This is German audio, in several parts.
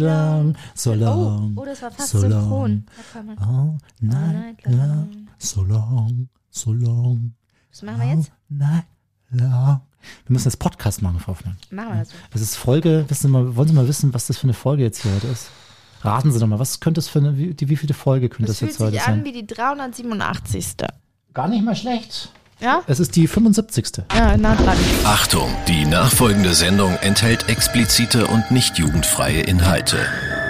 long, so long. Oh, oh, das war fast so synchron. man- All night long, so long, so long. Was machen wir jetzt? All long. Wir müssen das Podcast machen, Frau Hoffmann. Machen wir das so. Das ist Folge, wissen Sie mal, wollen Sie mal wissen, was das für eine Folge jetzt hier heute ist? Raten Sie doch mal, was könnte das für eine, wie, die, wie viele Folge könnte Das das, fühlt jetzt heute sich an sein? wie die 387. Gar nicht mal schlecht. Ja? Es ist die 75. Ja, nah dran. Achtung, die nachfolgende Sendung enthält explizite und nicht jugendfreie Inhalte.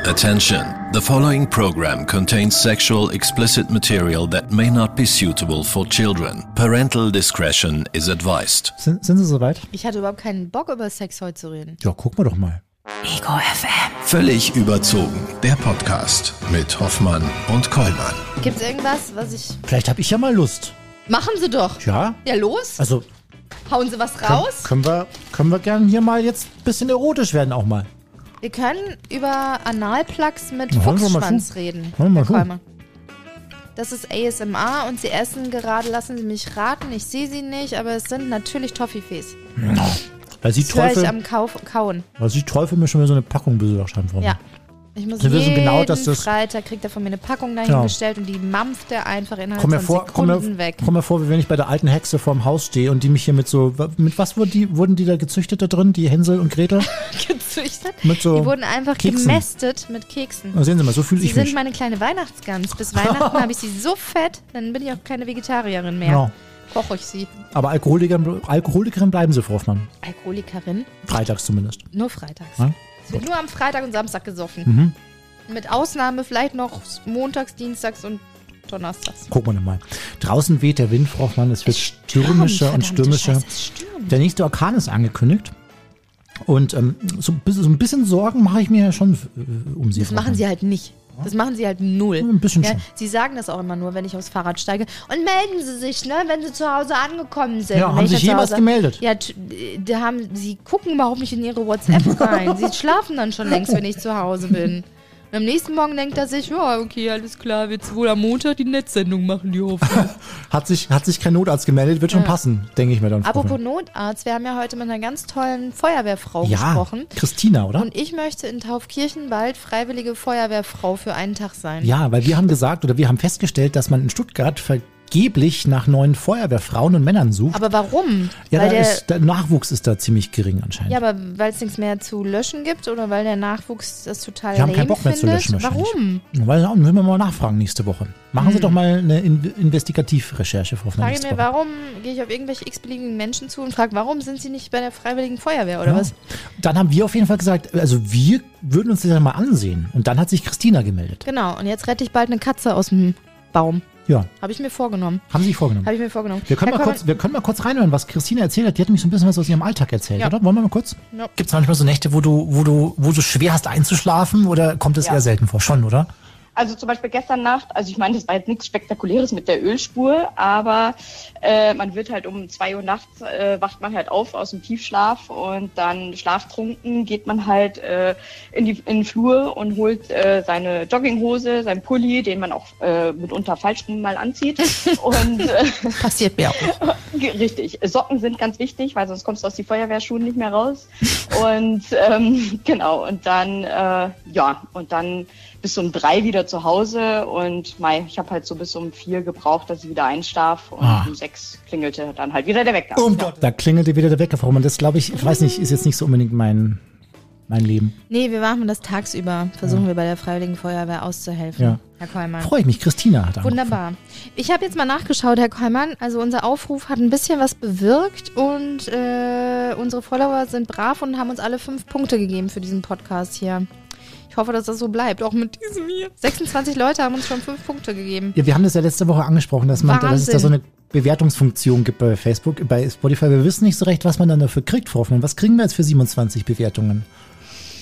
Attention, the following program contains sexual explicit material that may not be suitable for children. Parental discretion is advised. Sind, sind Sie soweit? Ich hatte überhaupt keinen Bock, über Sex heute zu reden. Ja, gucken wir doch mal. Ego FM. Völlig überzogen, der Podcast mit Hoffmann und Kollmann. Gibt's irgendwas, was ich. Vielleicht habe ich ja mal Lust. Machen Sie doch! Ja? Ja, los! Also Hauen Sie was können, raus! können wir können wir gerne hier mal jetzt ein bisschen erotisch werden auch mal. Wir können über Analplugs mit Na, hören wir mal Fuchsschwanz zu. reden. Hören wir mal Herr zu. Kolmer. Das ist ASMR und Sie essen gerade, lassen Sie mich raten, ich sehe Sie nicht, aber es sind natürlich Toffifees. Weil Sie Das höre ich Teufel, am Kauf, Kauen. weil Sie Teufel mir schon wieder so eine Packung besorgt haben. Ja. Ich muss Sie wissen genau, dass das- Freitag kriegt er von mir eine Packung dahingestellt und die mampft er einfach innerhalb Komm von vor, komm Sekunden mir, weg. komm mir vor, wie wenn ich bei der alten Hexe vorm Haus stehe und die mich hier mit so, mit was wurden die, wurden die da gezüchtet da drin, die Hänsel und Gretel? gezüchtet. Mit so die wurden einfach Keksen. gemästet mit Keksen. Na, sehen Sie mal, so fühle Sie ich sind mich. meine kleine Weihnachtsgans. Bis Weihnachten habe ich sie so fett, dann bin ich auch keine Vegetarierin mehr. Ja. Koche ich sie. Aber Alkoholikerin, Alkoholikerin bleiben Sie, Frau Hoffmann. Alkoholikerin? Freitags zumindest. Nur freitags. Ja? Es wird nur am Freitag und Samstag gesoffen. Mhm. Mit Ausnahme vielleicht noch montags, dienstags und donnerstags. Gucken wir mal. Draußen weht der Wind, Frau Hoffmann. Es wird Stürmt, stürmischer und stürmischer. Scheiße, es. Der nächste Orkan ist angekündigt. Und ähm, so, ein bisschen- so ein bisschen Sorgen mache ich mir ja schon äh, um Sie. Das machen sie halt nicht. Das machen sie halt null. Ein bisschen ja, schon. sie sagen das auch immer nur, wenn ich aufs Fahrrad steige. Und melden Sie sich, ne, wenn Sie zu Hause angekommen sind. Ja, haben ich sich jemals gemeldet? Ja, da haben, sie gucken überhaupt nicht in ihre WhatsApp rein. sie schlafen dann schon längst, wenn ich zu Hause bin. Und am nächsten Morgen denkt er sich, ja, okay, alles klar, wird's wohl am Montag die Netzsendung machen, die Hoffnung. Hat sich, hat sich kein Notarzt gemeldet, wird schon Ja. passen, denke ich mir dann. Apropos. Notarzt, wir haben ja heute mit einer ganz tollen Feuerwehrfrau ja, gesprochen. Christina, oder? Und ich möchte in Taufkirchen bald freiwillige Feuerwehrfrau für einen Tag sein. Ja, weil wir haben gesagt oder wir haben festgestellt, dass man in Stuttgart vergeblich nach neuen Feuerwehrfrauen und Männern sucht. Aber warum? ja, weil da der, ist, der Nachwuchs ist da ziemlich gering anscheinend. ja, aber weil es nichts mehr zu löschen gibt oder weil der Nachwuchs das total Wir haben keinen Bock mehr zu findet? löschen wahrscheinlich. Warum? Weil, ja, müssen wir mal nachfragen nächste Woche. Machen Sie doch mal eine In Investigativrecherche, Frau. Frage mir, Woche. warum gehe ich auf irgendwelche x-beliebigen Menschen zu und frage, warum sind sie nicht bei der Freiwilligen Feuerwehr oder Ja. was? Dann haben wir auf jeden Fall gesagt, also wir würden uns das ja mal ansehen. Und dann hat sich Christina gemeldet. Genau, und jetzt rette ich bald eine Katze aus dem Baum. Ja, Habe ich mir vorgenommen. haben Sie sich vorgenommen. Habe ich mir vorgenommen. Wir können, Herr mal kurz, wir können mal kurz reinhören, was Christina erzählt hat. Die hat nämlich so ein bisschen was aus ihrem Alltag erzählt, Ja. oder? Wollen wir mal kurz? Ja. Gibt es manchmal so Nächte, wo du, wo du, wo du schwer hast einzuschlafen oder kommt es Ja. eher selten vor? Schon, oder? Also zum Beispiel gestern Nacht, also ich meine, das war jetzt nichts Spektakuläres mit der Ölspur, aber äh, man wird halt um zwei Uhr nachts, äh, wacht man halt auf aus dem Tiefschlaf und dann schlaftrunken geht man halt äh, in, die, in den Flur und holt äh, seine Jogginghose, sein Pulli, den man auch äh, mitunter falsch mal anzieht. und äh, Passiert mir auch. Richtig. Socken sind ganz wichtig, weil sonst kommst du aus die Feuerwehrschuhen nicht mehr raus. Und ähm, genau, und dann, äh, ja, und dann bis um drei wieder zu Hause und Mai, ich habe halt so bis um vier gebraucht, dass ich wieder einschlaf und Ah. um sechs klingelte dann halt wieder der Wecker. Oh Ja. Gott. Da klingelte wieder der Wecker, Frau Hoffmann. Das glaube ich, ich weiß nicht, ist jetzt nicht so unbedingt mein, mein Leben. Nee, wir machen das tagsüber. Versuchen wir bei der Freiwilligen Feuerwehr auszuhelfen. Ja. Herr Kollmann. Freue ich mich. Christina hat angerufen. Wunderbar. Ich habe jetzt mal nachgeschaut, Herr Kollmann. Also unser Aufruf hat ein bisschen was bewirkt und äh, unsere Follower sind brav und haben uns alle fünf Punkte gegeben für diesen Podcast hier. Ich hoffe, dass das so bleibt, auch mit diesem hier. 26 Leute haben uns schon fünf Punkte gegeben. Ja, wir haben das ja letzte Woche angesprochen, dass, man, dass es da so eine Bewertungsfunktion gibt bei Facebook, bei Spotify. Wir wissen nicht so recht, was man dann dafür kriegt, Frau Hoffmann. Was kriegen wir jetzt für 27 Bewertungen?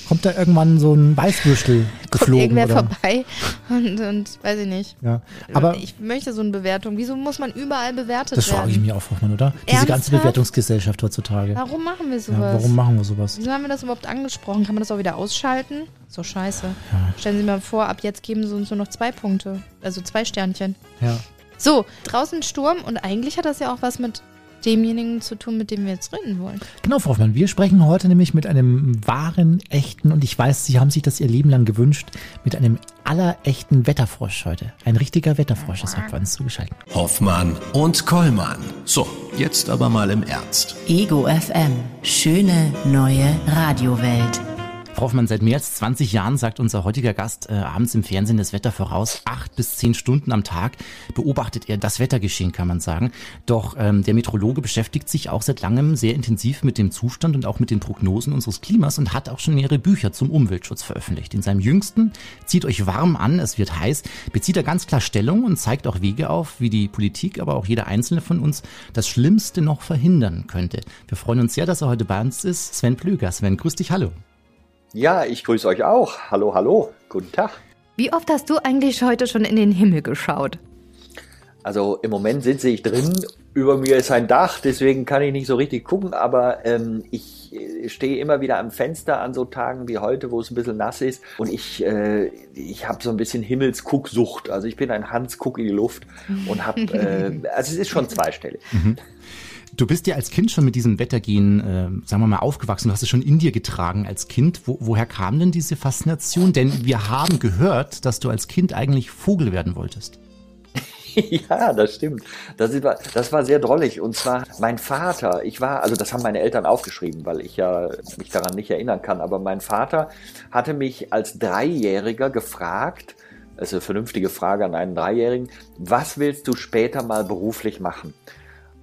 Kommt da irgendwann so ein Weißwürstel Kommt geflogen? irgendwer oder? vorbei und, und weiß ich nicht. Ja. Aber ich möchte so eine Bewertung. Wieso muss man überall bewertet das werden? frage ich mich auch, Hoffmann, oder? Diese ganze Ernsthaft? Bewertungsgesellschaft heutzutage. Warum machen wir Ja, sowas? warum machen wir sowas? Wieso haben wir das überhaupt angesprochen? Kann man das auch wieder ausschalten? So scheiße. Stellen Sie mal vor, ab jetzt geben Sie uns nur noch zwei Punkte. Also zwei Sternchen. Ja. So, draußen Sturm und eigentlich hat das ja auch was mit demjenigen zu tun, mit dem wir jetzt reden wollen. Genau, Frau Hoffmann, wir sprechen heute nämlich mit einem wahren, echten, und ich weiß, Sie haben sich das Ihr Leben lang gewünscht, mit einem allerechten Wetterfrosch heute. Ein richtiger Wetterfrosch ist heute bei uns zugeschaltet. Hoffmann und Kollmann. So, jetzt aber mal im Ernst. Ego FM. Schöne neue Radiowelt. Hoffmann, seit mehr als 20 Jahren sagt unser heutiger Gast äh, abends im Fernsehen das Wetter voraus. Acht bis zehn Stunden am Tag beobachtet er das Wettergeschehen, kann man sagen. Doch ähm, der Meteorologe beschäftigt sich auch seit langem sehr intensiv mit dem Zustand und auch mit den Prognosen unseres Klimas und hat auch schon mehrere Bücher zum Umweltschutz veröffentlicht. In seinem jüngsten Zieht euch warm an, es wird heiß, bezieht er ganz klar Stellung und zeigt auch Wege auf, wie die Politik, aber auch jeder einzelne von uns das Schlimmste noch verhindern könnte. Wir freuen uns sehr, dass er heute bei uns ist. Sven Plöger. Sven, grüß dich, hallo. Ja, ich grüße euch auch. Hallo, hallo. Guten Tag. Wie oft hast du eigentlich heute schon in den Himmel geschaut? Also im Moment sitze ich drin, über mir ist ein Dach, deswegen kann ich nicht so richtig gucken, aber ähm, ich äh, stehe immer wieder am Fenster an so Tagen wie heute, wo es ein bisschen nass ist und ich, äh, ich habe so ein bisschen Himmelsgucksucht. Also ich bin ein Hans Guck in die Luft und habe, äh, also es ist schon zweistellig. Mhm. Du bist ja als Kind schon mit diesem Wettergehen, äh, sagen wir mal, aufgewachsen. Du hast es schon in dir getragen als Kind. Wo, woher kam denn diese Faszination? Denn wir haben gehört, dass du als Kind eigentlich Vogel werden wolltest. Ja, das stimmt. Das war, das war sehr drollig. Und zwar mein Vater, ich war, also das haben meine Eltern aufgeschrieben, weil ich ja mich daran nicht erinnern kann, aber mein Vater hatte mich als Dreijähriger gefragt, das ist eine vernünftige Frage an einen Dreijährigen, was willst du später mal beruflich machen?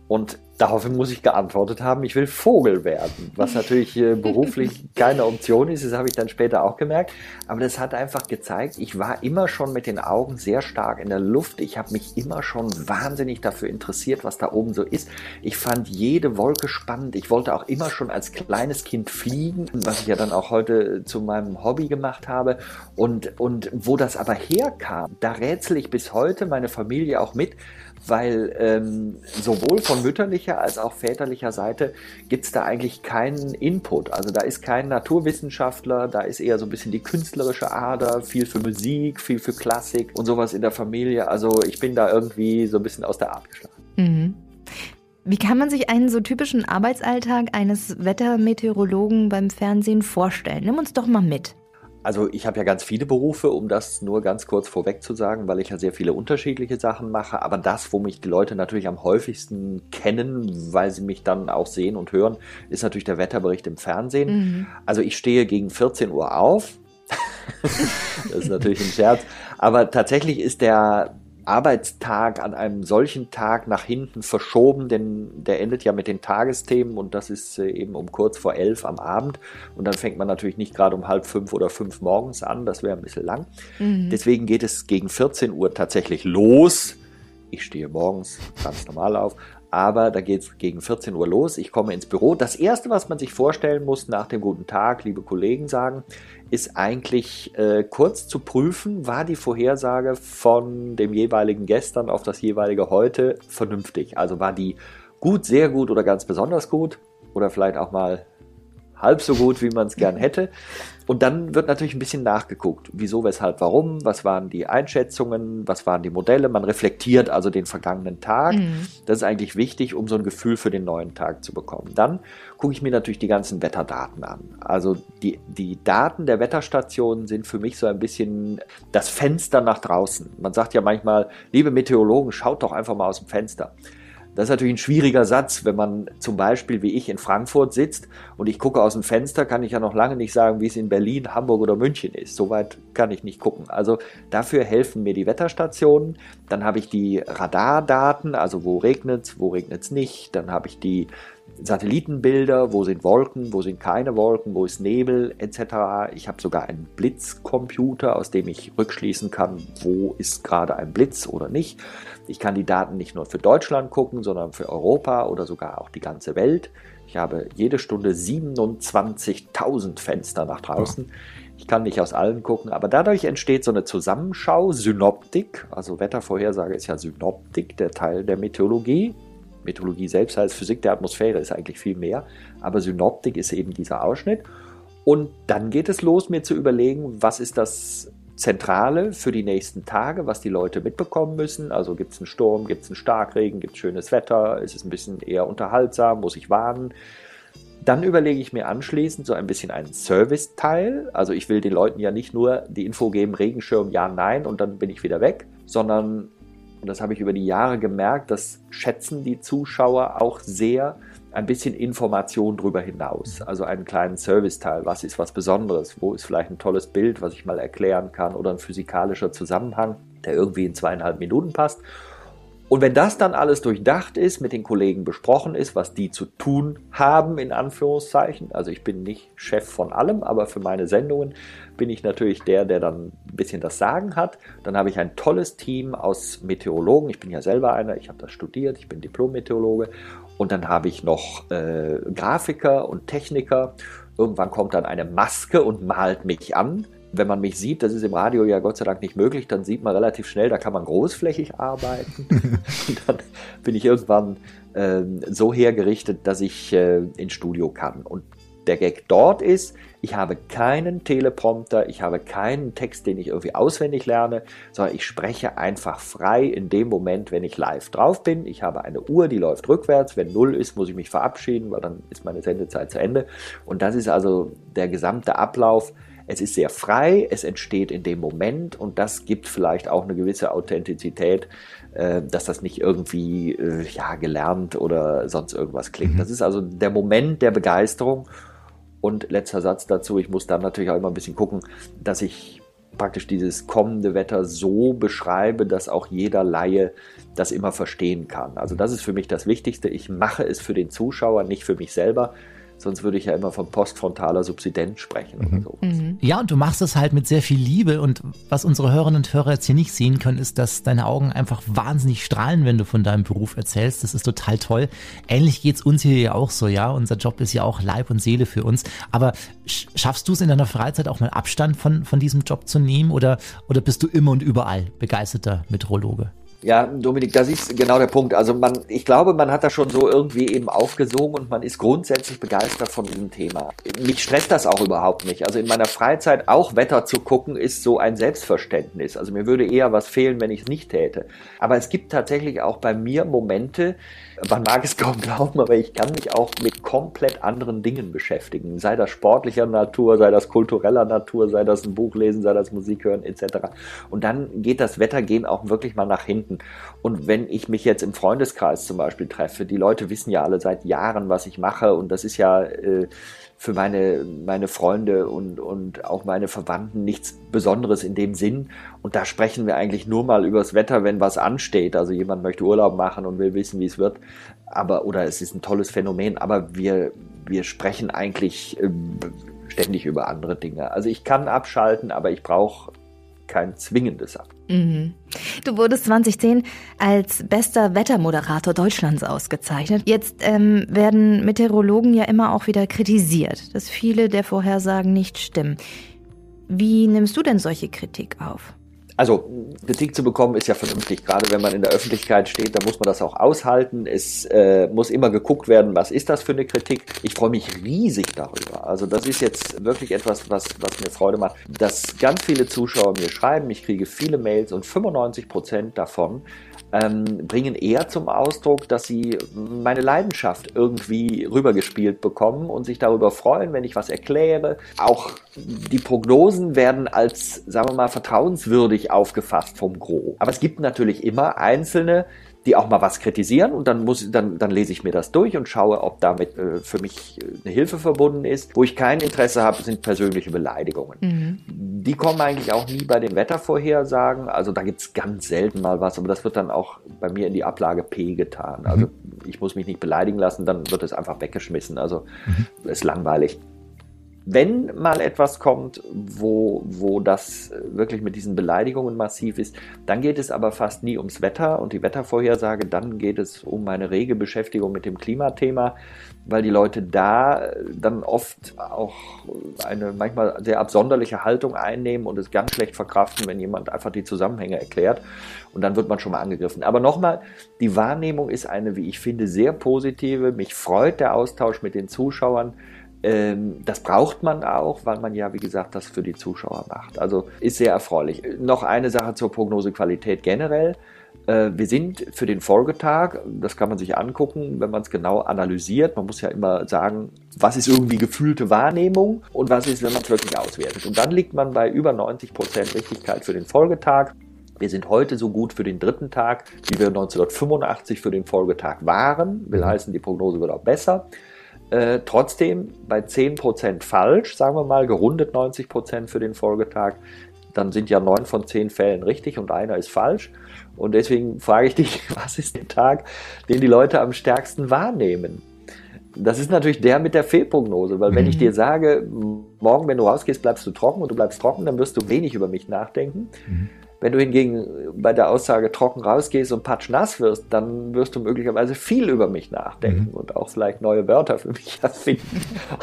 Und Daraufhin muss ich geantwortet haben, ich will Vogel werden, was natürlich beruflich keine Option ist, das habe ich dann später auch gemerkt. Aber das hat einfach gezeigt, ich war immer schon mit den Augen sehr stark in der Luft. Ich habe mich immer schon wahnsinnig dafür interessiert, was da oben so ist. Ich fand jede Wolke spannend. Ich wollte auch immer schon als kleines Kind fliegen, was ich ja dann auch heute zu meinem Hobby gemacht habe. Und, und wo das aber herkam, da rätsel ich bis heute, meine Familie auch mit, weil ähm, sowohl von mütterlicher als auch väterlicher Seite gibt es da eigentlich keinen Input. Also da ist kein Naturwissenschaftler, da ist eher so ein bisschen die künstlerische Ader, viel für Musik, viel für Klassik und sowas in der Familie. Also ich bin da irgendwie so ein bisschen aus der Art geschlagen. Mhm. Wie kann man sich einen so typischen Arbeitsalltag eines Wettermeteorologen beim Fernsehen vorstellen? Nimm uns doch mal mit. Also ich habe ja ganz viele Berufe, um das nur ganz kurz vorweg zu sagen, weil ich ja sehr viele unterschiedliche Sachen mache. Aber das, wo mich die Leute natürlich am häufigsten kennen, weil sie mich dann auch sehen und hören, ist natürlich der Wetterbericht im Fernsehen. Mhm. Also ich stehe gegen 14 Uhr auf. das ist natürlich ein Scherz. Aber tatsächlich ist der Arbeitstag an einem solchen Tag nach hinten verschoben, denn der endet ja mit den Tagesthemen und das ist äh, eben um kurz vor elf am Abend und dann fängt man natürlich nicht gerade um halb fünf oder fünf morgens an, das wäre ein bisschen lang. Mhm. Deswegen geht es gegen 14 Uhr tatsächlich los. Ich stehe morgens ganz normal auf, aber da geht es gegen 14 Uhr los. Ich komme ins Büro. Das Erste, was man sich vorstellen muss nach dem guten Tag, liebe Kollegen sagen, ist eigentlich äh, kurz zu prüfen, war die Vorhersage von dem jeweiligen gestern auf das jeweilige heute vernünftig. Also war die gut, sehr gut oder ganz besonders gut oder vielleicht auch mal halb so gut, wie man es gern hätte. Und dann wird natürlich ein bisschen nachgeguckt, wieso, weshalb, warum, was waren die Einschätzungen, was waren die Modelle. Man reflektiert also den vergangenen Tag. Mhm. Das ist eigentlich wichtig, um so ein Gefühl für den neuen Tag zu bekommen. Dann gucke ich mir natürlich die ganzen Wetterdaten an. Also die, die Daten der Wetterstationen sind für mich so ein bisschen das Fenster nach draußen. Man sagt ja manchmal, liebe Meteorologen, schaut doch einfach mal aus dem Fenster. Das ist natürlich ein schwieriger Satz, wenn man zum Beispiel wie ich in Frankfurt sitzt und ich gucke aus dem Fenster, kann ich ja noch lange nicht sagen, wie es in Berlin, Hamburg oder München ist. Soweit kann ich nicht gucken. Also dafür helfen mir die Wetterstationen. Dann habe ich die Radardaten, also wo regnet es, wo regnet es nicht. Dann habe ich die Satellitenbilder, wo sind Wolken, wo sind keine Wolken, wo ist Nebel etc. Ich habe sogar einen Blitzcomputer, aus dem ich rückschließen kann, wo ist gerade ein Blitz oder nicht. Ich kann die Daten nicht nur für Deutschland gucken, sondern für Europa oder sogar auch die ganze Welt. Ich habe jede Stunde 27.000 Fenster nach draußen. Ich kann nicht aus allen gucken, aber dadurch entsteht so eine Zusammenschau, Synoptik. Also Wettervorhersage ist ja Synoptik, der Teil der Meteorologie. Meteorologie selbst heißt Physik der Atmosphäre, ist eigentlich viel mehr. Aber Synoptik ist eben dieser Ausschnitt. Und dann geht es los, mir zu überlegen, was ist das Zentrale für die nächsten Tage, was die Leute mitbekommen müssen. Also gibt es einen Sturm, gibt es einen Starkregen, gibt es schönes Wetter, ist es ein bisschen eher unterhaltsam, muss ich warnen. Dann überlege ich mir anschließend so ein bisschen einen Service-Teil. Also ich will den Leuten ja nicht nur die Info geben, Regenschirm, ja, nein und dann bin ich wieder weg, sondern, und das habe ich über die Jahre gemerkt, das schätzen die Zuschauer auch sehr, ein bisschen Information darüber hinaus. Also einen kleinen Serviceteil. Was ist was Besonderes? Wo ist vielleicht ein tolles Bild, was ich mal erklären kann oder ein physikalischer Zusammenhang, der irgendwie in zweieinhalb Minuten passt. Und wenn das dann alles durchdacht ist, mit den Kollegen besprochen ist, was die zu tun haben, in Anführungszeichen, also ich bin nicht Chef von allem, aber für meine Sendungen bin ich natürlich der, der dann ein bisschen das Sagen hat. Dann habe ich ein tolles Team aus Meteorologen. Ich bin ja selber einer, ich habe das studiert, ich bin Diplom-Meteorologe und dann habe ich noch äh, Grafiker und Techniker. Irgendwann kommt dann eine Maske und malt mich an. Wenn man mich sieht, das ist im Radio ja Gott sei Dank nicht möglich, dann sieht man relativ schnell, da kann man großflächig arbeiten. und dann bin ich irgendwann äh, so hergerichtet, dass ich äh, ins Studio kann. Und der Gag dort ist, ich habe keinen Teleprompter, ich habe keinen Text, den ich irgendwie auswendig lerne, sondern ich spreche einfach frei in dem Moment, wenn ich live drauf bin. Ich habe eine Uhr, die läuft rückwärts. Wenn null ist, muss ich mich verabschieden, weil dann ist meine Sendezeit zu Ende. Und das ist also der gesamte Ablauf. Es ist sehr frei, es entsteht in dem Moment und das gibt vielleicht auch eine gewisse Authentizität, äh, dass das nicht irgendwie äh, ja, gelernt oder sonst irgendwas klingt. Mhm. Das ist also der Moment der Begeisterung und letzter Satz dazu, ich muss dann natürlich auch immer ein bisschen gucken, dass ich praktisch dieses kommende Wetter so beschreibe, dass auch jeder Laie das immer verstehen kann. Also das ist für mich das Wichtigste. Ich mache es für den Zuschauer, nicht für mich selber. Sonst würde ich ja immer von postfrontaler Subsidenz sprechen mhm. oder so. Mhm. Ja, und du machst es halt mit sehr viel Liebe. Und was unsere Hörerinnen und Hörer jetzt hier nicht sehen können, ist, dass deine Augen einfach wahnsinnig strahlen, wenn du von deinem Beruf erzählst. Das ist total toll. Ähnlich geht's uns hier ja auch so, ja. Unser Job ist ja auch Leib und Seele für uns. Aber schaffst du es in deiner Freizeit auch mal Abstand von, von diesem Job zu nehmen? Oder, oder bist du immer und überall begeisterter Meteorologe? Ja, Dominik, das ist genau der Punkt. Also man, ich glaube, man hat das schon so irgendwie eben aufgesogen und man ist grundsätzlich begeistert von diesem Thema. Mich stresst das auch überhaupt nicht. Also in meiner Freizeit auch Wetter zu gucken, ist so ein Selbstverständnis. Also mir würde eher was fehlen, wenn ich es nicht täte. Aber es gibt tatsächlich auch bei mir Momente, man mag es kaum glauben, aber ich kann mich auch mit komplett anderen Dingen beschäftigen. Sei das sportlicher Natur, sei das kultureller Natur, sei das ein Buch lesen, sei das Musik hören, etc. Und dann geht das Wettergehen auch wirklich mal nach hinten. Und wenn ich mich jetzt im Freundeskreis zum Beispiel treffe, die Leute wissen ja alle seit Jahren, was ich mache und das ist ja äh, für meine, meine Freunde und, und auch meine Verwandten nichts Besonderes in dem Sinn. Und da sprechen wir eigentlich nur mal übers Wetter, wenn was ansteht. Also jemand möchte Urlaub machen und will wissen, wie es wird. Aber, oder es ist ein tolles Phänomen, aber wir, wir sprechen eigentlich äh, ständig über andere Dinge. Also ich kann abschalten, aber ich brauche kein zwingendes Ab. Mhm. Du wurdest 2010 als bester Wettermoderator Deutschlands ausgezeichnet. Jetzt ähm, werden Meteorologen ja immer auch wieder kritisiert, dass viele der Vorhersagen nicht stimmen. Wie nimmst du denn solche Kritik auf? Also Kritik zu bekommen ist ja vernünftig, gerade wenn man in der Öffentlichkeit steht, da muss man das auch aushalten. Es äh, muss immer geguckt werden, was ist das für eine Kritik. Ich freue mich riesig darüber. Also das ist jetzt wirklich etwas, was, was mir Freude macht, dass ganz viele Zuschauer mir schreiben. Ich kriege viele Mails und 95 Prozent davon ähm, bringen eher zum Ausdruck, dass sie meine Leidenschaft irgendwie rübergespielt bekommen und sich darüber freuen, wenn ich was erkläre. Auch die Prognosen werden als, sagen wir mal, vertrauenswürdig aufgefasst vom Gros. Aber es gibt natürlich immer einzelne, die auch mal was kritisieren und dann muss dann dann lese ich mir das durch und schaue, ob damit äh, für mich äh, eine Hilfe verbunden ist. Wo ich kein Interesse habe, sind persönliche Beleidigungen. Mhm. Die kommen eigentlich auch nie bei den Wettervorhersagen. Also da gibt es ganz selten mal was, aber das wird dann auch bei mir in die Ablage P getan. Mhm. Also ich muss mich nicht beleidigen lassen, dann wird es einfach weggeschmissen. Also mhm. ist langweilig wenn mal etwas kommt, wo, wo das wirklich mit diesen Beleidigungen massiv ist, dann geht es aber fast nie ums Wetter und die Wettervorhersage, dann geht es um meine rege Beschäftigung mit dem Klimathema, weil die Leute da dann oft auch eine manchmal sehr absonderliche Haltung einnehmen und es ganz schlecht verkraften, wenn jemand einfach die Zusammenhänge erklärt und dann wird man schon mal angegriffen. Aber nochmal, die Wahrnehmung ist eine, wie ich finde, sehr positive. Mich freut der Austausch mit den Zuschauern das braucht man auch, weil man ja, wie gesagt, das für die Zuschauer macht. Also ist sehr erfreulich. Noch eine Sache zur Prognosequalität generell. Äh, wir sind für den Folgetag, das kann man sich angucken, wenn man es genau analysiert. Man muss ja immer sagen, was ist irgendwie gefühlte Wahrnehmung und was ist, wenn man es wirklich auswertet. Und dann liegt man bei über 90 Prozent Richtigkeit für den Folgetag. Wir sind heute so gut für den dritten Tag, wie wir 1985 für den Folgetag waren. Will heißen, die Prognose wird auch besser. Äh, trotzdem bei 10% falsch, sagen wir mal, gerundet 90% für den Folgetag, dann sind ja neun von zehn Fällen richtig und einer ist falsch. Und deswegen frage ich dich, was ist der Tag, den die Leute am stärksten wahrnehmen? Das ist natürlich der mit der Fehlprognose, weil wenn mhm. ich dir sage, morgen, wenn du rausgehst, bleibst du trocken und du bleibst trocken, dann wirst du wenig über mich nachdenken. Mhm. Wenn du hingegen bei der Aussage trocken rausgehst und patschnass wirst, dann wirst du möglicherweise viel über mich nachdenken mhm. und auch vielleicht neue Wörter für mich erfinden.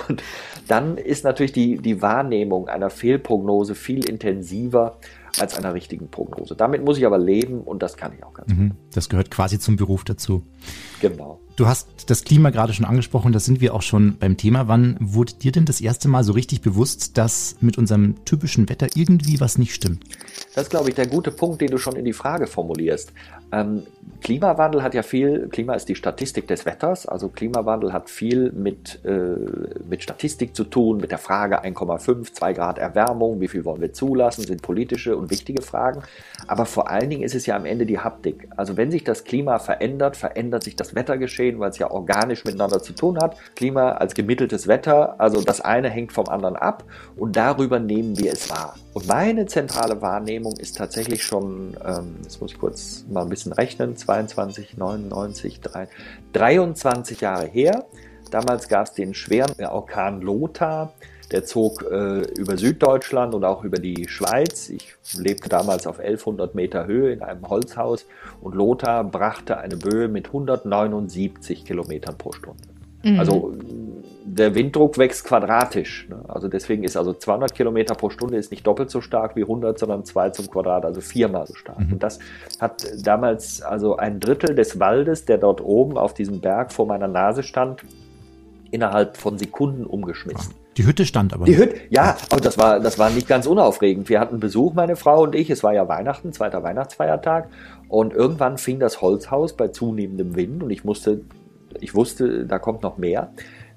und dann ist natürlich die, die Wahrnehmung einer Fehlprognose viel intensiver als einer richtigen Prognose. Damit muss ich aber leben und das kann ich auch ganz mhm. gut. Das gehört quasi zum Beruf dazu. Genau. Du hast das Klima gerade schon angesprochen, da sind wir auch schon beim Thema. Wann wurde dir denn das erste Mal so richtig bewusst, dass mit unserem typischen Wetter irgendwie was nicht stimmt? Das ist, glaube ich, der gute Punkt, den du schon in die Frage formulierst. Ähm, Klimawandel hat ja viel, Klima ist die Statistik des Wetters, also Klimawandel hat viel mit, äh, mit Statistik zu tun, mit der Frage 1,5, 2 Grad Erwärmung, wie viel wollen wir zulassen, sind politische und wichtige Fragen. Aber vor allen Dingen ist es ja am Ende die Haptik. Also wenn sich das Klima verändert, verändert sich das Wettergeschehen, weil es ja organisch miteinander zu tun hat. Klima als gemitteltes Wetter, also das eine hängt vom anderen ab und darüber nehmen wir es wahr. Und meine zentrale Wahrnehmung ist tatsächlich schon, ähm, jetzt muss ich kurz mal ein bisschen rechnen, 22, 99, 3, 23 Jahre her. Damals gab es den schweren Orkan Lothar. Der zog äh, über Süddeutschland und auch über die Schweiz. Ich lebte damals auf 1100 Meter Höhe in einem Holzhaus und Lothar brachte eine Böe mit 179 Kilometern pro Stunde. Mhm. Also der Winddruck wächst quadratisch. Ne? Also deswegen ist also 200 Kilometer pro Stunde ist nicht doppelt so stark wie 100, sondern 2 zum Quadrat, also viermal so stark. Mhm. Und das hat damals also ein Drittel des Waldes, der dort oben auf diesem Berg vor meiner Nase stand, innerhalb von Sekunden umgeschmissen. Die Hütte stand aber. Die Hütte, ja, aber das war, das war nicht ganz unaufregend. Wir hatten Besuch, meine Frau und ich. Es war ja Weihnachten, zweiter Weihnachtsfeiertag. Und irgendwann fing das Holzhaus bei zunehmendem Wind und ich musste, ich wusste, da kommt noch mehr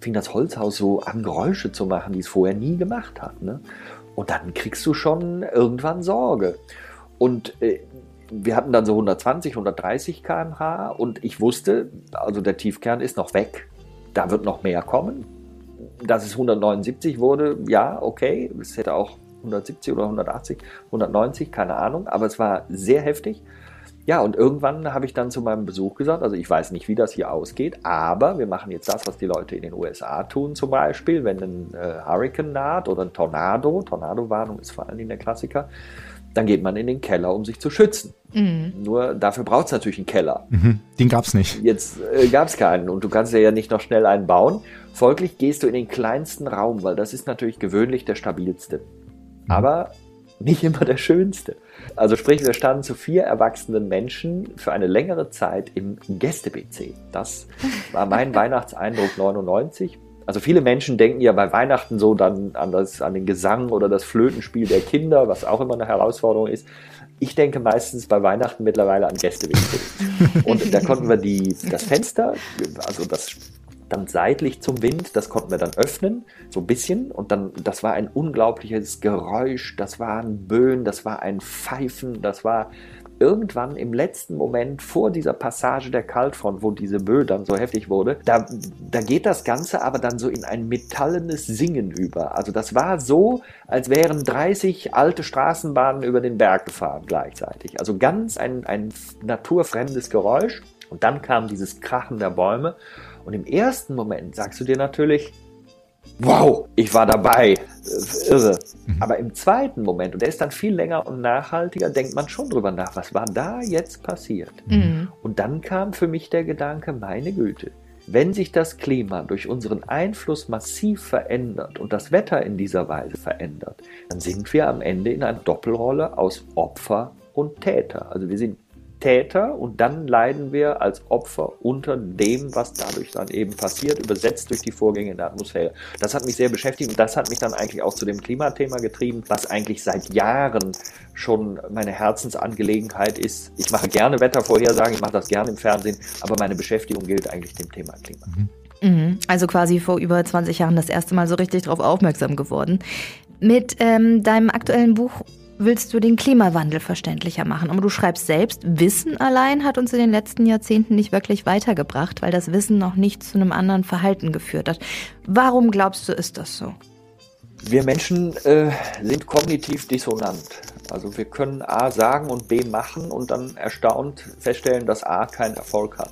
fing das Holzhaus so an, Geräusche zu machen, die es vorher nie gemacht hat. Ne? Und dann kriegst du schon irgendwann Sorge. Und äh, wir hatten dann so 120, 130 km/h und ich wusste, also der Tiefkern ist noch weg, da wird noch mehr kommen. Dass es 179 wurde, ja, okay, es hätte auch 170 oder 180, 190, keine Ahnung, aber es war sehr heftig. Ja, und irgendwann habe ich dann zu meinem Besuch gesagt, also ich weiß nicht, wie das hier ausgeht, aber wir machen jetzt das, was die Leute in den USA tun zum Beispiel, wenn ein äh, Hurricane naht oder ein Tornado, Tornado-Warnung ist vor allen Dingen der Klassiker, dann geht man in den Keller, um sich zu schützen. Mhm. Nur dafür braucht es natürlich einen Keller. Mhm, den gab es nicht. Jetzt äh, gab es keinen und du kannst ja nicht noch schnell einen bauen. Folglich gehst du in den kleinsten Raum, weil das ist natürlich gewöhnlich der stabilste. Mhm. Aber nicht immer der schönste. Also sprich, wir standen zu vier erwachsenen Menschen für eine längere Zeit im Gäste-BC. Das war mein Weihnachtseindruck 99. Also viele Menschen denken ja bei Weihnachten so dann an, das, an den Gesang oder das Flötenspiel der Kinder, was auch immer eine Herausforderung ist. Ich denke meistens bei Weihnachten mittlerweile an Gäste-WC. Und da konnten wir die, das Fenster, also das dann seitlich zum Wind, das konnten wir dann öffnen, so ein bisschen. Und dann, das war ein unglaubliches Geräusch, das waren Böen, das war ein Pfeifen, das war irgendwann im letzten Moment vor dieser Passage der Kaltfront, wo diese Böe dann so heftig wurde, da, da geht das Ganze aber dann so in ein metallenes Singen über. Also das war so, als wären 30 alte Straßenbahnen über den Berg gefahren gleichzeitig. Also ganz ein, ein naturfremdes Geräusch. Und dann kam dieses Krachen der Bäume und im ersten Moment sagst du dir natürlich, wow, ich war dabei. Irre. Mhm. Aber im zweiten Moment, und der ist dann viel länger und nachhaltiger, denkt man schon drüber nach, was war da jetzt passiert? Mhm. Und dann kam für mich der Gedanke, meine Güte, wenn sich das Klima durch unseren Einfluss massiv verändert und das Wetter in dieser Weise verändert, dann sind wir am Ende in einer Doppelrolle aus Opfer und Täter. Also wir sind Täter und dann leiden wir als Opfer unter dem, was dadurch dann eben passiert, übersetzt durch die Vorgänge in der Atmosphäre. Das hat mich sehr beschäftigt und das hat mich dann eigentlich auch zu dem Klimathema getrieben, was eigentlich seit Jahren schon meine Herzensangelegenheit ist. Ich mache gerne Wettervorhersagen, ich mache das gerne im Fernsehen, aber meine Beschäftigung gilt eigentlich dem Thema Klima. Mhm. Also quasi vor über 20 Jahren das erste Mal so richtig darauf aufmerksam geworden. Mit ähm, deinem aktuellen Buch willst du den Klimawandel verständlicher machen. Aber du schreibst selbst, Wissen allein hat uns in den letzten Jahrzehnten nicht wirklich weitergebracht, weil das Wissen noch nicht zu einem anderen Verhalten geführt hat. Warum glaubst du, ist das so? Wir Menschen äh, sind kognitiv dissonant. Also wir können A sagen und B machen und dann erstaunt feststellen, dass A keinen Erfolg hat.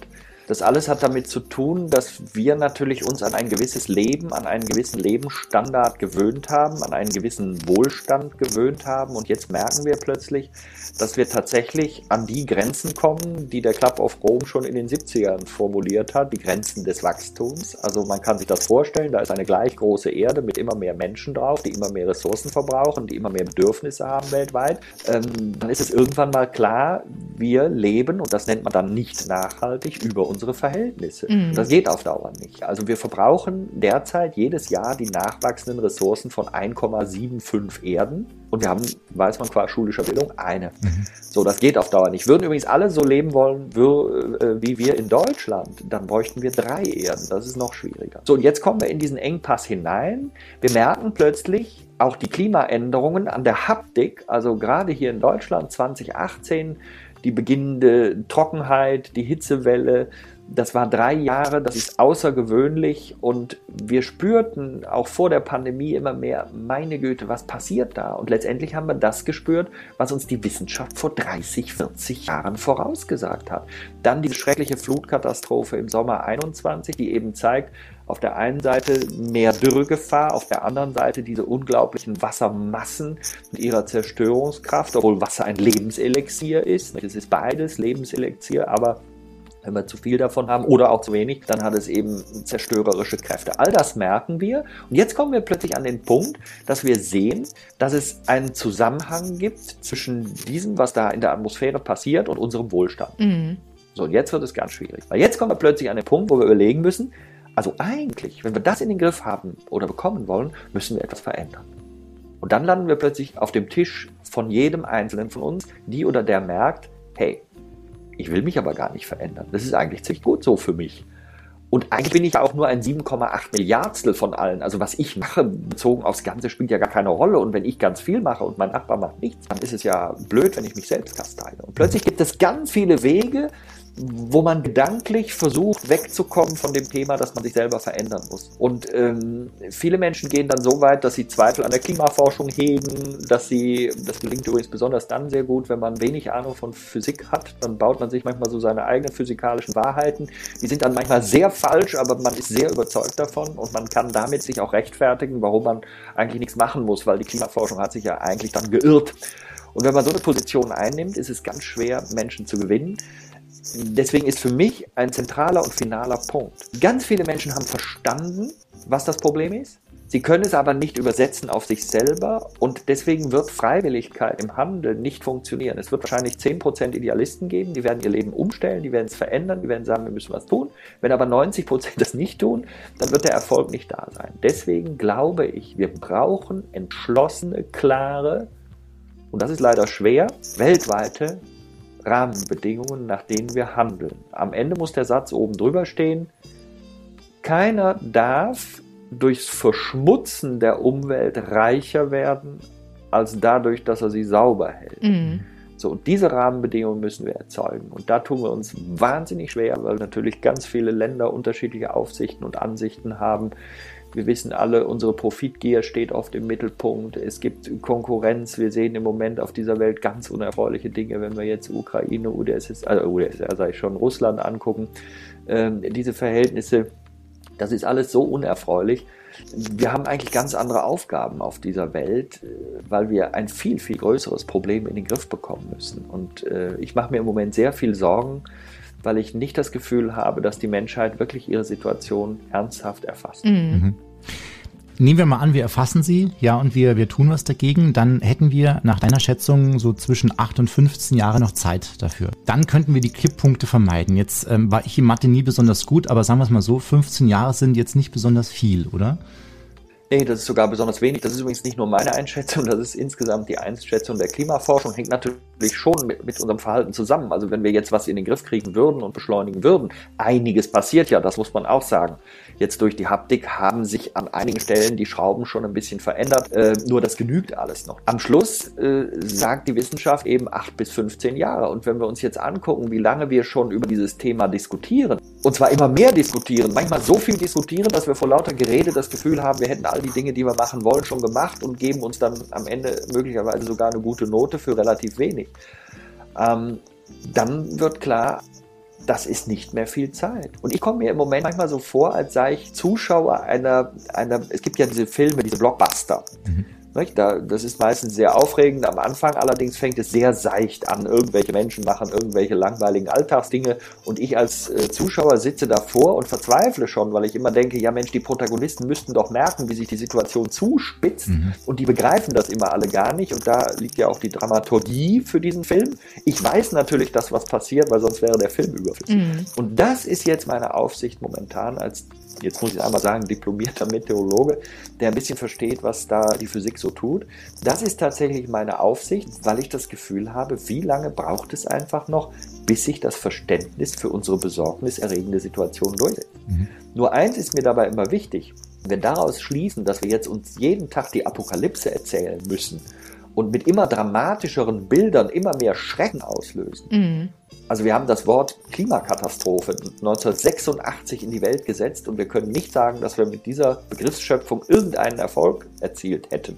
Das alles hat damit zu tun, dass wir natürlich uns an ein gewisses Leben, an einen gewissen Lebensstandard gewöhnt haben, an einen gewissen Wohlstand gewöhnt haben. Und jetzt merken wir plötzlich, dass wir tatsächlich an die Grenzen kommen, die der Club of Rome schon in den 70ern formuliert hat, die Grenzen des Wachstums. Also man kann sich das vorstellen, da ist eine gleich große Erde mit immer mehr Menschen drauf, die immer mehr Ressourcen verbrauchen, die immer mehr Bedürfnisse haben weltweit. Ähm, dann ist es irgendwann mal klar, wir leben, und das nennt man dann nicht nachhaltig, über unsere Verhältnisse. Mhm. Das geht auf Dauer nicht. Also wir verbrauchen derzeit jedes Jahr die nachwachsenden Ressourcen von 1,75 Erden. Und wir haben, weiß man qua schulischer Bildung, eine. Mhm. So, das geht auf Dauer nicht. Würden übrigens alle so leben wollen äh, wie wir in Deutschland, dann bräuchten wir drei Erden. Das ist noch schwieriger. So, und jetzt kommen wir in diesen Engpass hinein. Wir merken plötzlich, auch die Klimaänderungen an der Haptik, also gerade hier in Deutschland 2018, die beginnende Trockenheit, die Hitzewelle, das war drei Jahre, das ist außergewöhnlich und wir spürten auch vor der Pandemie immer mehr, meine Güte, was passiert da? Und letztendlich haben wir das gespürt, was uns die Wissenschaft vor 30, 40 Jahren vorausgesagt hat. Dann diese schreckliche Flutkatastrophe im Sommer 21, die eben zeigt, auf der einen Seite mehr Dürregefahr, auf der anderen Seite diese unglaublichen Wassermassen mit ihrer Zerstörungskraft, obwohl Wasser ein Lebenselixier ist. Es ist beides Lebenselixier, aber wenn wir zu viel davon haben oder auch zu wenig, dann hat es eben zerstörerische Kräfte. All das merken wir. Und jetzt kommen wir plötzlich an den Punkt, dass wir sehen, dass es einen Zusammenhang gibt zwischen diesem, was da in der Atmosphäre passiert und unserem Wohlstand. Mhm. So, und jetzt wird es ganz schwierig. Weil jetzt kommen wir plötzlich an den Punkt, wo wir überlegen müssen, also eigentlich, wenn wir das in den Griff haben oder bekommen wollen, müssen wir etwas verändern. Und dann landen wir plötzlich auf dem Tisch von jedem Einzelnen von uns, die oder der merkt, hey, ich will mich aber gar nicht verändern. Das ist eigentlich ziemlich gut so für mich. Und eigentlich bin ich auch nur ein 7,8 Milliardstel von allen. Also was ich mache, bezogen aufs Ganze, spielt ja gar keine Rolle. Und wenn ich ganz viel mache und mein Nachbar macht nichts, dann ist es ja blöd, wenn ich mich selbst kasteile. Und plötzlich gibt es ganz viele Wege, wo man gedanklich versucht, wegzukommen von dem Thema, dass man sich selber verändern muss. Und ähm, viele Menschen gehen dann so weit, dass sie Zweifel an der Klimaforschung hegen, dass sie, das gelingt übrigens besonders dann sehr gut, wenn man wenig Ahnung von Physik hat, dann baut man sich manchmal so seine eigenen physikalischen Wahrheiten. Die sind dann manchmal sehr falsch, aber man ist sehr überzeugt davon und man kann damit sich auch rechtfertigen, warum man eigentlich nichts machen muss, weil die Klimaforschung hat sich ja eigentlich dann geirrt. Und wenn man so eine Position einnimmt, ist es ganz schwer, Menschen zu gewinnen. Deswegen ist für mich ein zentraler und finaler Punkt. Ganz viele Menschen haben verstanden, was das Problem ist. Sie können es aber nicht übersetzen auf sich selber und deswegen wird Freiwilligkeit im Handel nicht funktionieren. Es wird wahrscheinlich 10% Idealisten geben, die werden ihr Leben umstellen, die werden es verändern, die werden sagen, wir müssen was tun. Wenn aber 90% das nicht tun, dann wird der Erfolg nicht da sein. Deswegen glaube ich, wir brauchen entschlossene, klare, und das ist leider schwer, weltweite Rahmenbedingungen, nach denen wir handeln. Am Ende muss der Satz oben drüber stehen, keiner darf durchs Verschmutzen der Umwelt reicher werden, als dadurch, dass er sie sauber hält. Mhm. So, und diese Rahmenbedingungen müssen wir erzeugen. Und da tun wir uns wahnsinnig schwer, weil natürlich ganz viele Länder unterschiedliche Aufsichten und Ansichten haben. Wir wissen alle, unsere Profitgier steht oft im Mittelpunkt. Es gibt Konkurrenz. Wir sehen im Moment auf dieser Welt ganz unerfreuliche Dinge, wenn wir jetzt Ukraine, UdSSR, also UdSSR sage ich schon, Russland angucken. Ähm, diese Verhältnisse, das ist alles so unerfreulich. Wir haben eigentlich ganz andere Aufgaben auf dieser Welt, äh, weil wir ein viel, viel größeres Problem in den Griff bekommen müssen. Und äh, ich mache mir im Moment sehr viel Sorgen, weil ich nicht das Gefühl habe, dass die Menschheit wirklich ihre Situation ernsthaft erfasst. Mhm. mhm. Nehmen wir mal an, wir erfassen sie, ja, und wir, wir tun was dagegen, dann hätten wir nach deiner Schätzung so zwischen 8 und 15 Jahre noch Zeit dafür. Dann könnten wir die Kipppunkte vermeiden. Jetzt ähm, war ich in Mathe nie besonders gut, aber sagen wir es mal so, 15 Jahre sind jetzt nicht besonders viel, oder? Nee, das ist sogar besonders wenig. Das ist übrigens nicht nur meine Einschätzung, das ist insgesamt die Einschätzung der Klimaforschung, hängt natürlich schon mit, mit unserem Verhalten zusammen. Also wenn wir jetzt was in den Griff kriegen würden und beschleunigen würden, einiges passiert ja, das muss man auch sagen. Jetzt durch die Haptik haben sich an einigen Stellen die Schrauben schon ein bisschen verändert, äh, nur das genügt alles noch. Am Schluss äh, sagt die Wissenschaft eben acht bis 15 Jahre. Und wenn wir uns jetzt angucken, wie lange wir schon über dieses Thema diskutieren, und zwar immer mehr diskutieren, manchmal so viel diskutieren, dass wir vor lauter Gerede das Gefühl haben, wir hätten all die Dinge, die wir machen wollen, schon gemacht und geben uns dann am Ende möglicherweise sogar eine gute Note für relativ wenig. Ähm, dann wird klar, das ist nicht mehr viel Zeit. Und ich komme mir im Moment manchmal so vor, als sei ich Zuschauer einer, einer es gibt ja diese Filme, diese Blockbuster. Mhm. Da, das ist meistens sehr aufregend am Anfang, allerdings fängt es sehr seicht an. Irgendwelche Menschen machen irgendwelche langweiligen Alltagsdinge und ich als äh, Zuschauer sitze davor und verzweifle schon, weil ich immer denke, ja Mensch, die Protagonisten müssten doch merken, wie sich die Situation zuspitzt mhm. und die begreifen das immer alle gar nicht und da liegt ja auch die Dramaturgie für diesen Film. Ich weiß natürlich, dass was passiert, weil sonst wäre der Film überflüssig. Mhm. Und das ist jetzt meine Aufsicht momentan als jetzt muss ich einmal sagen, diplomierter Meteorologe, der ein bisschen versteht, was da die Physik so tut. Das ist tatsächlich meine Aufsicht, weil ich das Gefühl habe, wie lange braucht es einfach noch, bis sich das Verständnis für unsere besorgniserregende Situation durchsetzt. Mhm. Nur eins ist mir dabei immer wichtig. Wenn wir daraus schließen, dass wir jetzt uns jeden Tag die Apokalypse erzählen müssen und mit immer dramatischeren Bildern immer mehr Schrecken auslösen, mhm. Also wir haben das Wort Klimakatastrophe 1986 in die Welt gesetzt und wir können nicht sagen, dass wir mit dieser Begriffsschöpfung irgendeinen Erfolg erzielt hätten.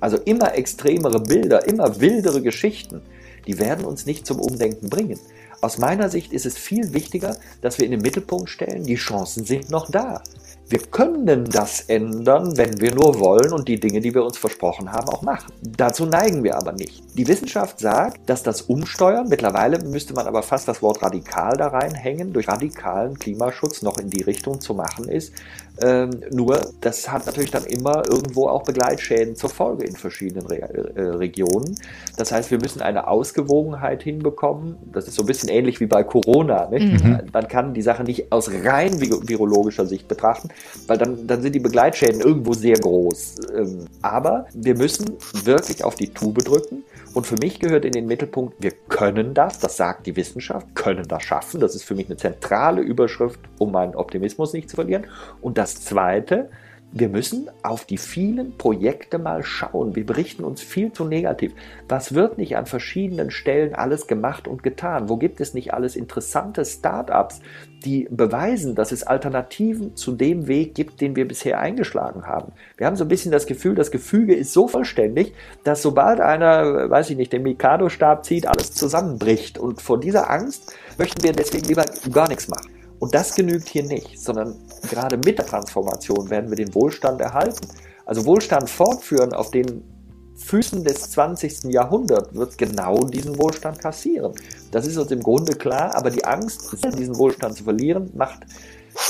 Also immer extremere Bilder, immer wildere Geschichten, die werden uns nicht zum Umdenken bringen. Aus meiner Sicht ist es viel wichtiger, dass wir in den Mittelpunkt stellen, die Chancen sind noch da. Wir können das ändern, wenn wir nur wollen und die Dinge, die wir uns versprochen haben, auch machen. Dazu neigen wir aber nicht. Die Wissenschaft sagt, dass das Umsteuern, mittlerweile müsste man aber fast das Wort radikal da reinhängen, durch radikalen Klimaschutz noch in die Richtung zu machen ist, ähm, nur, das hat natürlich dann immer irgendwo auch Begleitschäden zur Folge in verschiedenen Re äh, Regionen. Das heißt, wir müssen eine Ausgewogenheit hinbekommen. Das ist so ein bisschen ähnlich wie bei Corona. Mhm. Man kann die Sache nicht aus rein virologischer Sicht betrachten, weil dann, dann sind die Begleitschäden irgendwo sehr groß. Ähm, aber wir müssen wirklich auf die Tube drücken. Und für mich gehört in den Mittelpunkt, wir können das, das sagt die Wissenschaft, können das schaffen. Das ist für mich eine zentrale Überschrift, um meinen Optimismus nicht zu verlieren. Und das Zweite, wir müssen auf die vielen Projekte mal schauen. Wir berichten uns viel zu negativ. Was wird nicht an verschiedenen Stellen alles gemacht und getan? Wo gibt es nicht alles interessante Start-ups, die beweisen, dass es Alternativen zu dem Weg gibt, den wir bisher eingeschlagen haben? Wir haben so ein bisschen das Gefühl, das Gefüge ist so vollständig, dass sobald einer, weiß ich nicht, den Mikado-Stab zieht, alles zusammenbricht. Und vor dieser Angst möchten wir deswegen lieber gar nichts machen. Und das genügt hier nicht, sondern gerade mit der Transformation werden wir den Wohlstand erhalten. Also Wohlstand fortführen auf den Füßen des 20. Jahrhunderts wird genau diesen Wohlstand kassieren. Das ist uns im Grunde klar, aber die Angst, diesen Wohlstand zu verlieren, macht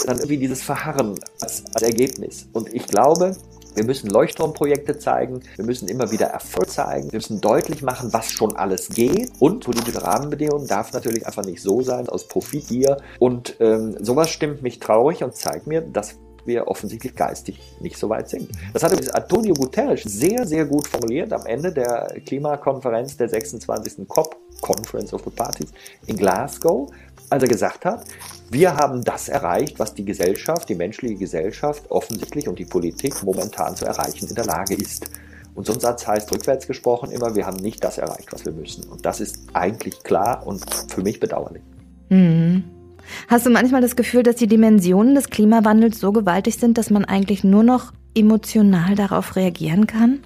dann irgendwie dieses Verharren als, als Ergebnis. Und ich glaube, wir müssen Leuchtturmprojekte zeigen, wir müssen immer wieder Erfolg zeigen, wir müssen deutlich machen, was schon alles geht und politische Rahmenbedingungen darf natürlich einfach nicht so sein aus Profitgier und ähm, sowas stimmt mich traurig und zeigt mir, dass wir offensichtlich geistig nicht so weit sind. Das hat übrigens Antonio Guterres sehr, sehr gut formuliert am Ende der Klimakonferenz der 26. COP, Conference of the Parties, in Glasgow, als er gesagt hat, wir haben das erreicht, was die Gesellschaft, die menschliche Gesellschaft offensichtlich und die Politik momentan zu erreichen in der Lage ist. Und so ein Satz heißt rückwärts gesprochen immer, wir haben nicht das erreicht, was wir müssen. Und das ist eigentlich klar und für mich bedauerlich. Mhm. Hast du manchmal das Gefühl, dass die Dimensionen des Klimawandels so gewaltig sind, dass man eigentlich nur noch emotional darauf reagieren kann?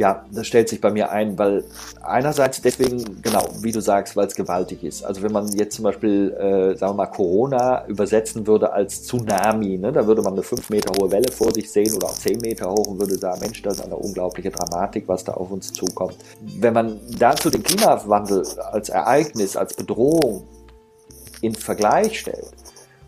Ja, das stellt sich bei mir ein, weil einerseits deswegen, genau, wie du sagst, weil es gewaltig ist. Also wenn man jetzt zum Beispiel, äh, sagen wir mal, Corona übersetzen würde als Tsunami, ne, da würde man eine fünf Meter hohe Welle vor sich sehen oder auch zehn Meter hoch und würde sagen, Mensch, das ist eine unglaubliche Dramatik, was da auf uns zukommt. Wenn man dazu den Klimawandel als Ereignis, als Bedrohung in Vergleich stellt,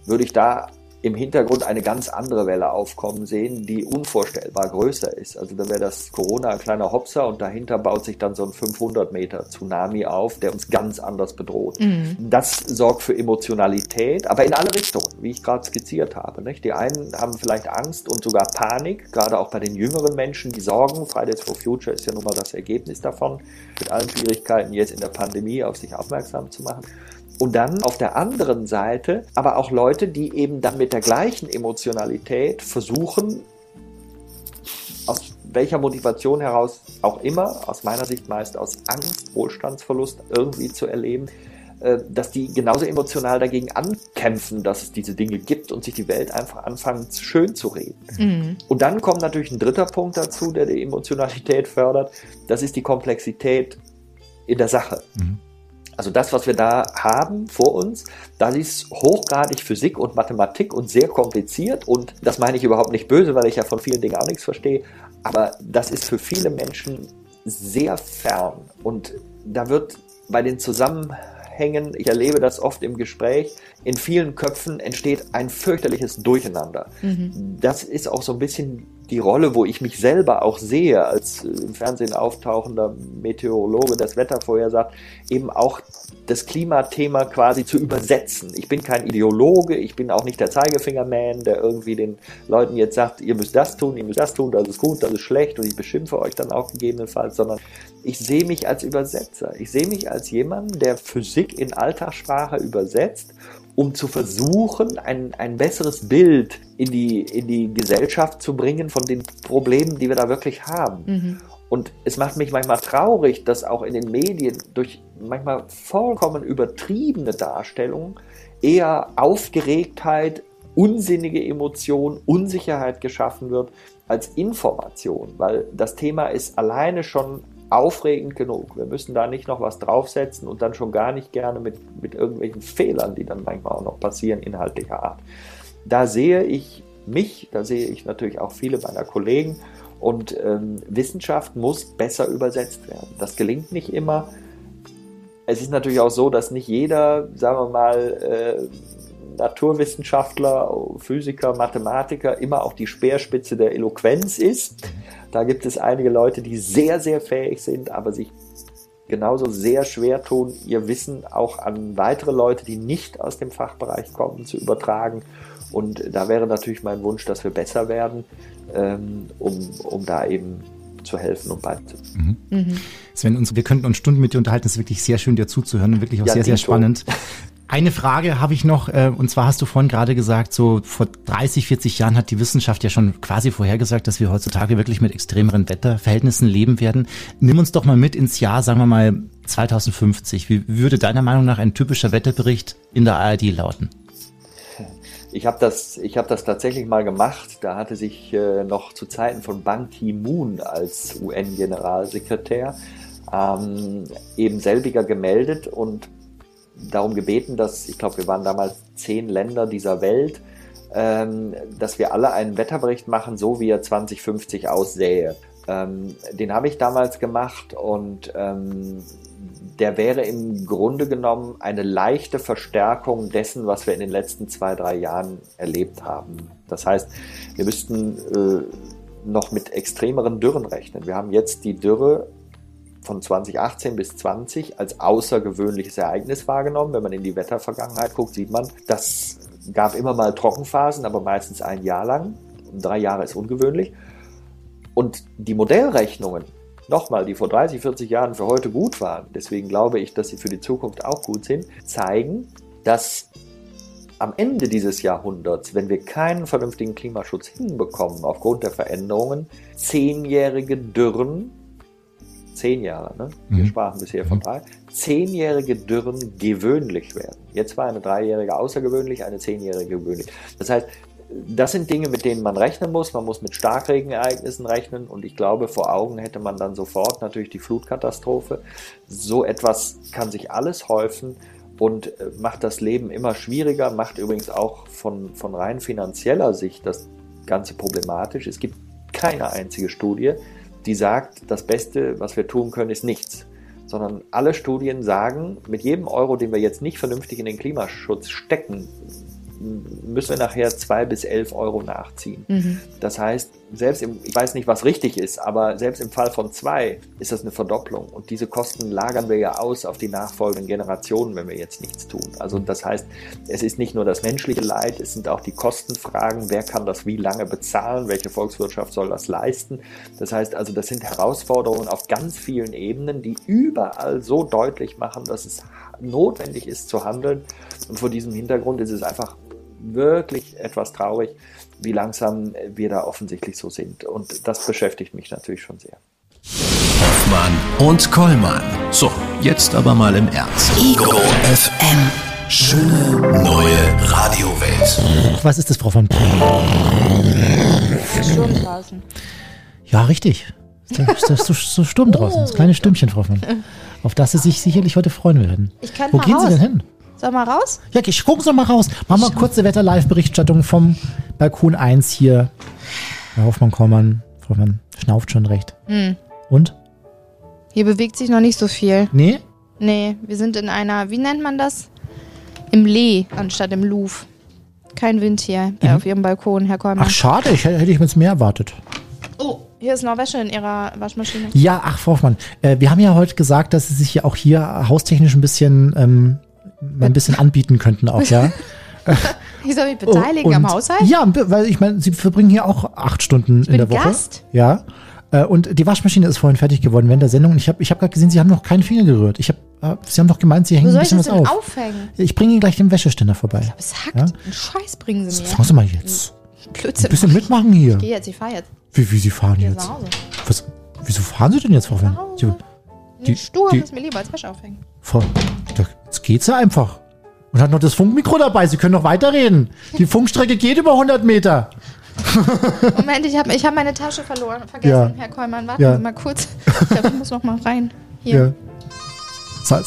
würde ich da im Hintergrund eine ganz andere Welle aufkommen sehen, die unvorstellbar größer ist. Also da wäre das Corona ein kleiner Hopser und dahinter baut sich dann so ein 500 Meter Tsunami auf, der uns ganz anders bedroht. Mhm. Das sorgt für Emotionalität, aber in alle Richtungen, wie ich gerade skizziert habe. Nicht? Die einen haben vielleicht Angst und sogar Panik, gerade auch bei den jüngeren Menschen, die sorgen. Fridays for Future ist ja nun mal das Ergebnis davon, mit allen Schwierigkeiten jetzt in der Pandemie auf sich aufmerksam zu machen. Und dann auf der anderen Seite aber auch Leute, die eben dann mit der gleichen Emotionalität versuchen, aus welcher Motivation heraus auch immer, aus meiner Sicht meist aus Angst, Wohlstandsverlust irgendwie zu erleben, äh, dass die genauso emotional dagegen ankämpfen, dass es diese Dinge gibt und sich die Welt einfach anfangen schön zu reden. Mhm. Und dann kommt natürlich ein dritter Punkt dazu, der die Emotionalität fördert. Das ist die Komplexität in der Sache. Mhm. Also das, was wir da haben vor uns, das ist hochgradig Physik und Mathematik und sehr kompliziert. Und das meine ich überhaupt nicht böse, weil ich ja von vielen Dingen auch nichts verstehe. Aber das ist für viele Menschen sehr fern. Und da wird bei den Zusammenhängen, ich erlebe das oft im Gespräch, in vielen Köpfen entsteht ein fürchterliches Durcheinander. Mhm. Das ist auch so ein bisschen die Rolle, wo ich mich selber auch sehe, als äh, im Fernsehen auftauchender Meteorologe, das Wetter vorher sagt, eben auch das Klimathema quasi zu übersetzen. Ich bin kein Ideologe, ich bin auch nicht der Zeigefingerman, der irgendwie den Leuten jetzt sagt, ihr müsst das tun, ihr müsst das tun, das ist gut, das ist schlecht und ich beschimpfe euch dann auch gegebenenfalls, sondern ich sehe mich als Übersetzer. Ich sehe mich als jemand, der Physik in Alltagssprache übersetzt um zu versuchen, ein, ein besseres Bild in die, in die Gesellschaft zu bringen von den Problemen, die wir da wirklich haben. Mhm. Und es macht mich manchmal traurig, dass auch in den Medien durch manchmal vollkommen übertriebene Darstellungen eher Aufgeregtheit, unsinnige Emotion, Unsicherheit geschaffen wird als Information, weil das Thema ist alleine schon aufregend genug. Wir müssen da nicht noch was draufsetzen und dann schon gar nicht gerne mit, mit irgendwelchen Fehlern, die dann manchmal auch noch passieren, inhaltlicher Art. Da sehe ich mich, da sehe ich natürlich auch viele meiner Kollegen und ähm, Wissenschaft muss besser übersetzt werden. Das gelingt nicht immer. Es ist natürlich auch so, dass nicht jeder, sagen wir mal, äh, Naturwissenschaftler, Physiker, Mathematiker immer auch die Speerspitze der Eloquenz ist. Da gibt es einige Leute, die sehr, sehr fähig sind, aber sich genauso sehr schwer tun, ihr Wissen auch an weitere Leute, die nicht aus dem Fachbereich kommen, zu übertragen. Und da wäre natürlich mein Wunsch, dass wir besser werden, ähm, um, um da eben zu helfen und beizutragen. Mhm. Mhm. Sven, uns, wir könnten uns Stunden mit dir unterhalten. Es ist wirklich sehr schön, dir zuzuhören und wirklich auch ja, sehr, sehr spannend. Eine Frage habe ich noch, äh, und zwar hast du vorhin gerade gesagt, so vor 30, 40 Jahren hat die Wissenschaft ja schon quasi vorhergesagt, dass wir heutzutage wirklich mit extremeren Wetterverhältnissen leben werden. Nimm uns doch mal mit ins Jahr, sagen wir mal 2050. Wie würde deiner Meinung nach ein typischer Wetterbericht in der ARD lauten? Ich habe das, ich hab das tatsächlich mal gemacht. Da hatte sich äh, noch zu Zeiten von Ban Ki-moon als UN-Generalsekretär ähm, eben selbiger gemeldet und darum gebeten, dass, ich glaube, wir waren damals zehn Länder dieser Welt, ähm, dass wir alle einen Wetterbericht machen, so wie er 2050 aussähe. Ähm, den habe ich damals gemacht und ähm, der wäre im Grunde genommen eine leichte Verstärkung dessen, was wir in den letzten zwei, drei Jahren erlebt haben. Das heißt, wir müssten äh, noch mit extremeren Dürren rechnen. Wir haben jetzt die Dürre von 2018 bis 20 als außergewöhnliches Ereignis wahrgenommen. Wenn man in die Wettervergangenheit guckt, sieht man, das gab immer mal Trockenphasen, aber meistens ein Jahr lang. Drei Jahre ist ungewöhnlich. Und die Modellrechnungen, nochmal, die vor 30, 40 Jahren für heute gut waren, deswegen glaube ich, dass sie für die Zukunft auch gut sind, zeigen, dass am Ende dieses Jahrhunderts, wenn wir keinen vernünftigen Klimaschutz hinbekommen aufgrund der Veränderungen, zehnjährige Dürren zehn Jahre, ne? wir mhm. sprachen bisher von drei, zehnjährige Dürren gewöhnlich werden. Jetzt war eine dreijährige außergewöhnlich, eine zehnjährige gewöhnlich. Das heißt, das sind Dinge, mit denen man rechnen muss. Man muss mit Starkregenereignissen rechnen und ich glaube, vor Augen hätte man dann sofort natürlich die Flutkatastrophe. So etwas kann sich alles häufen und äh, macht das Leben immer schwieriger, macht übrigens auch von, von rein finanzieller Sicht das Ganze problematisch. Es gibt keine einzige Studie, die sagt, das Beste, was wir tun können, ist nichts. Sondern alle Studien sagen, mit jedem Euro, den wir jetzt nicht vernünftig in den Klimaschutz stecken, müssen wir nachher zwei bis elf Euro nachziehen. Mhm. Das heißt, selbst im, ich weiß nicht, was richtig ist, aber selbst im Fall von zwei ist das eine Verdopplung. Und diese Kosten lagern wir ja aus auf die nachfolgenden Generationen, wenn wir jetzt nichts tun. Also das heißt, es ist nicht nur das menschliche Leid, es sind auch die Kostenfragen. Wer kann das wie lange bezahlen? Welche Volkswirtschaft soll das leisten? Das heißt also, das sind Herausforderungen auf ganz vielen Ebenen, die überall so deutlich machen, dass es notwendig ist zu handeln. Und vor diesem Hintergrund ist es einfach wirklich etwas traurig, wie langsam wir da offensichtlich so sind. Und das beschäftigt mich natürlich schon sehr. Hoffmann und Kollmann. So, jetzt aber mal im Ernst. Ego FM. Schöne neue Radiowelt. Was ist das, Frau von Sturm draußen. Ja, richtig. Ist da- ist das so, so Sturm draußen. Das kleine Stürmchen, Frau von. Auf das Sie sich sicherlich heute freuen werden. Ich kann Wo gehen Sie raus. denn hin? Soll mal raus? Ja, ich gucken Sie mal raus. Machen wir kurze Wetter-Live-Berichterstattung vom Balkon 1 hier. Herr Hoffmann-Kollmann, Frau Mann schnauft schon recht. Hm. Und? Hier bewegt sich noch nicht so viel. Nee? Nee, wir sind in einer, wie nennt man das? Im Lee anstatt im Louvre. Kein Wind hier bei auf Ihrem Balkon, Herr Kollmann. Ach, schade. Ich, hätte hätte ich mir jetzt mehr erwartet. oh, hier ist noch Wäsche in Ihrer Waschmaschine. Ja, ach, Frau Hoffmann, äh, wir haben ja heute gesagt, dass Sie sich ja auch hier haustechnisch ein bisschen, ähm, ein bisschen anbieten könnten auch, ja? Ich soll mich beteiligen Und- am Haushalt? Ja, weil ich meine, Sie verbringen hier auch acht Stunden in bin der Woche. Gast. Ja. Äh, Und die Waschmaschine ist vorhin fertig geworden während der Sendung. Und ich habe ich hab gerade gesehen, Sie haben noch keinen Finger gerührt. Ich hab, Sie haben doch gemeint, Sie Wo hängen ein soll ich bisschen das was denn auf. aufhängen? Ich bringe Ihnen gleich den Wäscheständer vorbei. Es hackt. Ja? Einen Scheiß bringen Sie mir. Sagen Sie mal jetzt. Ein Blödsinn. bisschen mitmachen hier. Ich gehe jetzt, ich fahre jetzt. Wie, wie Sie fahren Ich jetzt? nach Hause. Was, wieso fahren Sie denn jetzt, Frau Fenn? Die, Die- Stur die- ist mir lieber als Wäsche aufhängen. Da- jetzt geht's ja einfach. Und hat noch das Funkmikro dabei. Sie können noch weiterreden. Die Funkstrecke geht über 100 Meter. Moment, ich habe ich hab meine Tasche verloren. Vergessen, Ja. Herr Kollmann. Warten Ja. Sie mal kurz. Ich glaube, ich muss noch mal rein. Hier. Ja.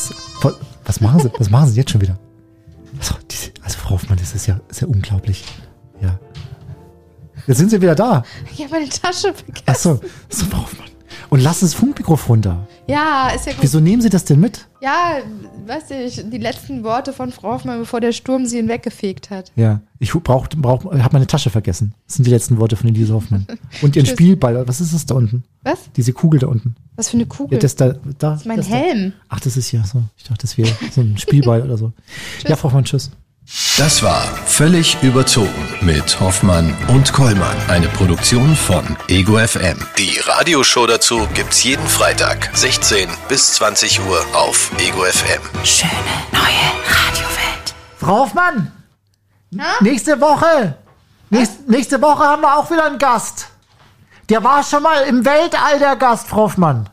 Was machen Sie? Was machen Sie jetzt schon wieder? Also, also Frau Hoffmann, das ist ja, ist ja unglaublich. Ja. Jetzt sind Sie wieder da. Ich habe meine Tasche vergessen. Achso, so, Frau Hoffmann. Und lassen das Funkmikrofon da. Ja, ist ja gut. Wieso nehmen Sie das denn mit? Ja, weißt du, ich, die letzten Worte von Frau Hoffmann, bevor der Sturm sie hinweggefegt hat. Ja, ich brauch, brauch, habe meine Tasche vergessen. Das sind die letzten Worte von Elise Hoffmann. Und ihren Tschüss. Spielball. Was ist das da unten? Was? Diese Kugel da unten. Was für eine Kugel? Ja, das da, da. das ist mein das da. Helm. Ach, das ist hier so. Ich dachte, das wäre so ein Spielball oder so. Ja, Frau Hoffmann, tschüss. Das war Völlig überzogen mit Hoffmann und Kollmann. Eine Produktion von Ego FM. Die Radioshow dazu gibt's jeden Freitag, 16 bis 20 Uhr auf Ego FM. Schöne neue Radiowelt. Frau Hoffmann! Nächste Woche! Nächst, nächste Woche haben wir auch wieder einen Gast. Der war schon mal im Weltall der Gast, Frau Hoffmann.